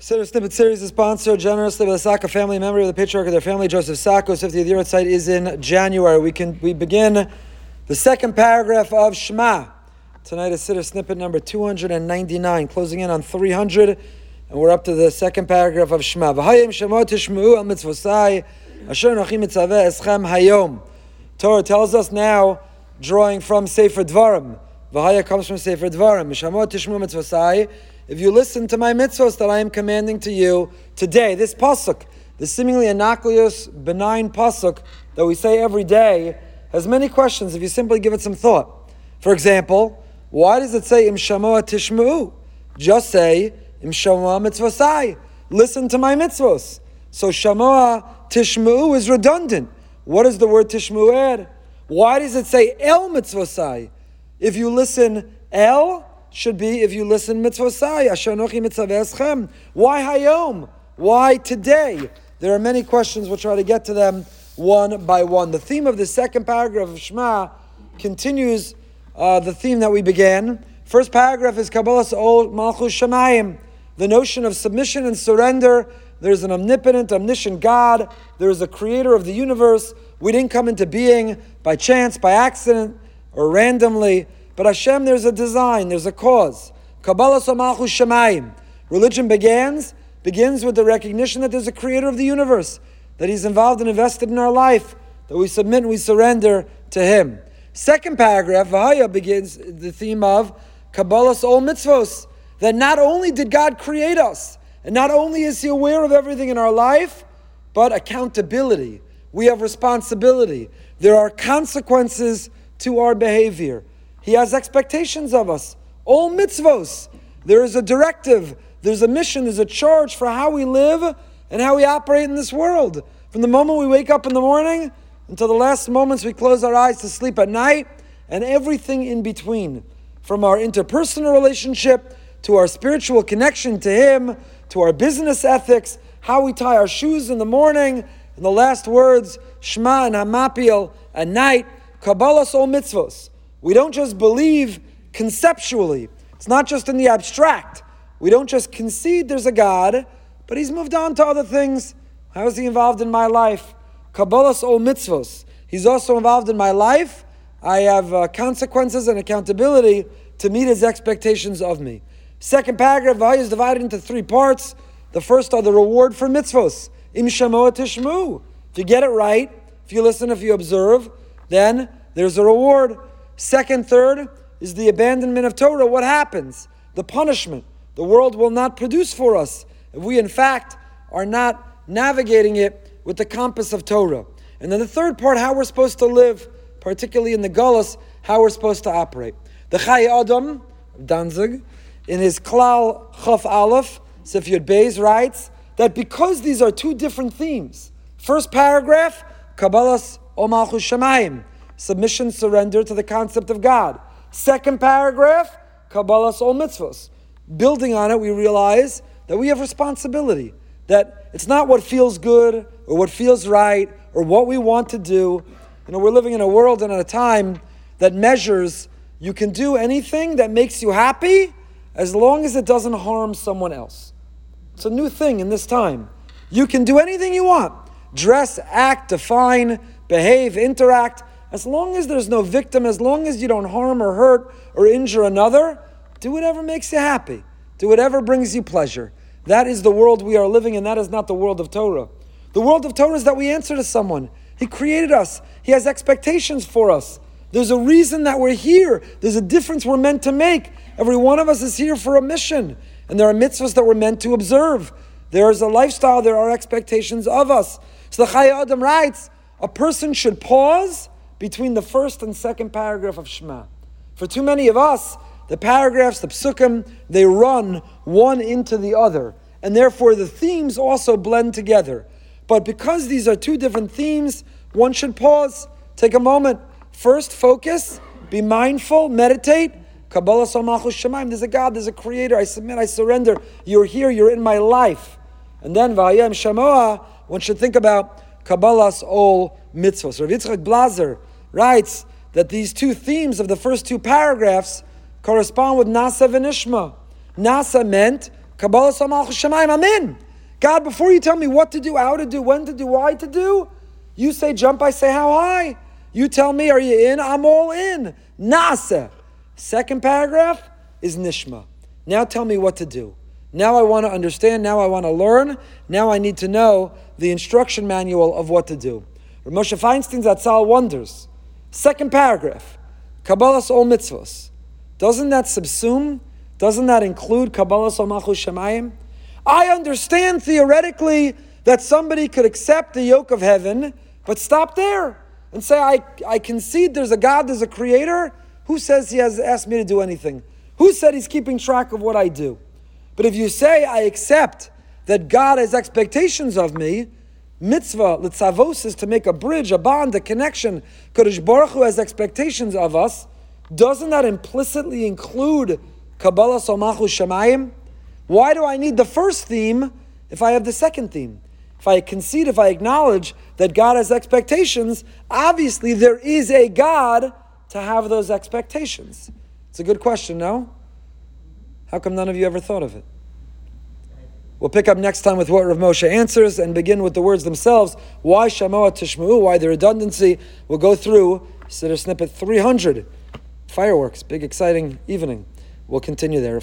Siddur Snippet series is sponsored generously by the Saka family, member of the patriarch of their family, Joseph Sacco. 50th year site is in January. We can we begin the second paragraph of Shema. Tonight is Siddur Snippet number 299, closing in on 300, and we're up to the second paragraph of Shema. Mitzvosai, asher eschem hayom. Torah tells us now, drawing from Sefer Dvarim. V'haya comes from Sefer Dvarim. Shema tishmeu mitzvosai, if you listen to my mitzvahs that I am commanding to you today, this pasuk, the seemingly innocuous, benign pasuk that we say every day, has many questions if you simply give it some thought. For example, why does it say im shamoa tishmu? Just say im shamoa mitzvosai. Listen to my mitzvos. So shamoa tishmu is redundant. What does the word tishmu add? Why does it say el mitzvosai? If you listen el, should be if you listen mitzvosai, ashanochi mitzvaveschem. Why hayom? Why today? There are many questions. We'll try to get to them one by one. The theme of the second paragraph of Shema continues uh, the theme that we began. First paragraph is Kabbalas ol Malchus Shemayim, the notion of submission and surrender. There's an omnipotent, omniscient God. There is a creator of the universe. We didn't come into being by chance, by accident, or randomly. But Hashem, there's a design, there's a cause. Kabbalas ol Malchus Shemayim. Religion begins, begins with the recognition that there's a creator of the universe, that he's involved and invested in our life, that we submit and we surrender to him. Second paragraph, Vahaya, begins the theme of Kabbalas ol mitzvos, that not only did God create us, and not only is he aware of everything in our life, but accountability. We have responsibility. There are consequences to our behavior. He has expectations of us. All mitzvos. There is a directive, there's a mission, there's a charge for how we live and how we operate in this world. From the moment we wake up in the morning until the last moments we close our eyes to sleep at night, and everything in between. From our interpersonal relationship to our spiritual connection to Him, to our business ethics, how we tie our shoes in the morning, and the last words, Shema and Hamapil at night, Kabbalas Ol Mitzvos. We don't just believe conceptually. It's not just in the abstract. We don't just concede there's a God, but He's moved on to other things. How is He involved in my life? Kabbalas ol mitzvos. He's also involved in my life. I have uh, consequences and accountability to meet His expectations of me. Second paragraph, Vahaya is divided into three parts. The first are the reward for mitzvos. Im shamoa tishmu. If you get it right, if you listen, if you observe, then there's a reward. Second, third is the abandonment of Torah. What happens? The punishment. The world will not produce for us if we, in fact, are not navigating it with the compass of Torah. And then the third part, how we're supposed to live, particularly in the Gullus, how we're supposed to operate. The Chai Adam Danzig, in his Klal Chaf Aleph, Sifyud Beis, writes that because these are two different themes, first paragraph, Kabbalah's Omalchus Shemayim, submission, surrender to the concept of God. Second paragraph, Kabbalas ol mitzvahs. Building on it, we realize that we have responsibility. That it's not what feels good or what feels right or what we want to do. You know, we're living in a world and at a time that measures you can do anything that makes you happy as long as it doesn't harm someone else. It's a new thing in this time. You can do anything you want dress, act, define, behave, interact as long as there's no victim, as long as you don't harm or hurt or injure another, do whatever makes you happy. Do whatever brings you pleasure. That is the world we are living in. That is not the world of Torah. The world of Torah is that we answer to someone. He created us, He has expectations for us. There's a reason that we're here. There's a difference we're meant to make. Every one of us is here for a mission. And there are mitzvahs that we're meant to observe. There is a lifestyle, there are expectations of us. So the Chai Adam writes a person should pause between the first and second paragraph of Shema. For too many of us, the paragraphs, the psukim, they run one into the other, and therefore the themes also blend together. But because these are two different themes, one should pause, take a moment, first focus, be mindful, meditate. Kabbalas ol Malchus Shemayim, there's a God, there's a creator, I submit, I surrender. You're here, you're in my life. And then Vayam Shamoah, one should think about Kabbalas ol mitzvahs. Rav Yitzchak Blazer writes that these two themes of the first two paragraphs correspond with Naaseh Venishma. Naaseh meant Kabbalas ol Malchus Shemayim, I'm in. God, before you tell me what to do, how to do, when to do, why to do, you say jump, I say how high. You tell me, are you in? I'm all in. Naaseh. Second paragraph is Nishma. Now tell me what to do. Now I want to understand. Now I want to learn. Now I need to know the instruction manual of what to do. Moshe Feinstein zatzal wonders. Second paragraph, Kabbalas ol mitzvahs. Doesn't that subsume? Doesn't that include Kabbalas ol malchus shemayim? I understand theoretically that somebody could accept the yoke of heaven, but stop there and say, I, I concede there's a God, there's a creator. Who says he has asked me to do anything? Who said he's keeping track of what I do? But if you say, I accept that God has expectations of me, mitzvah, litzavos is to make a bridge, a bond, a connection. Kodesh Baruch Hu has expectations of us. Doesn't that implicitly include Kabbalas ol Malchus Shemayim? Why do I need the first theme if I have the second theme? If I concede, if I acknowledge that God has expectations, obviously there is a God to have those expectations. It's a good question, no? How come none of you ever thought of it? We'll pick up next time with what Rav Moshe answers and begin with the words themselves. Why Shamoa Tishma'u? Why the redundancy? We'll go through Siddur Snippet 300. Fireworks, big exciting evening. We'll continue there.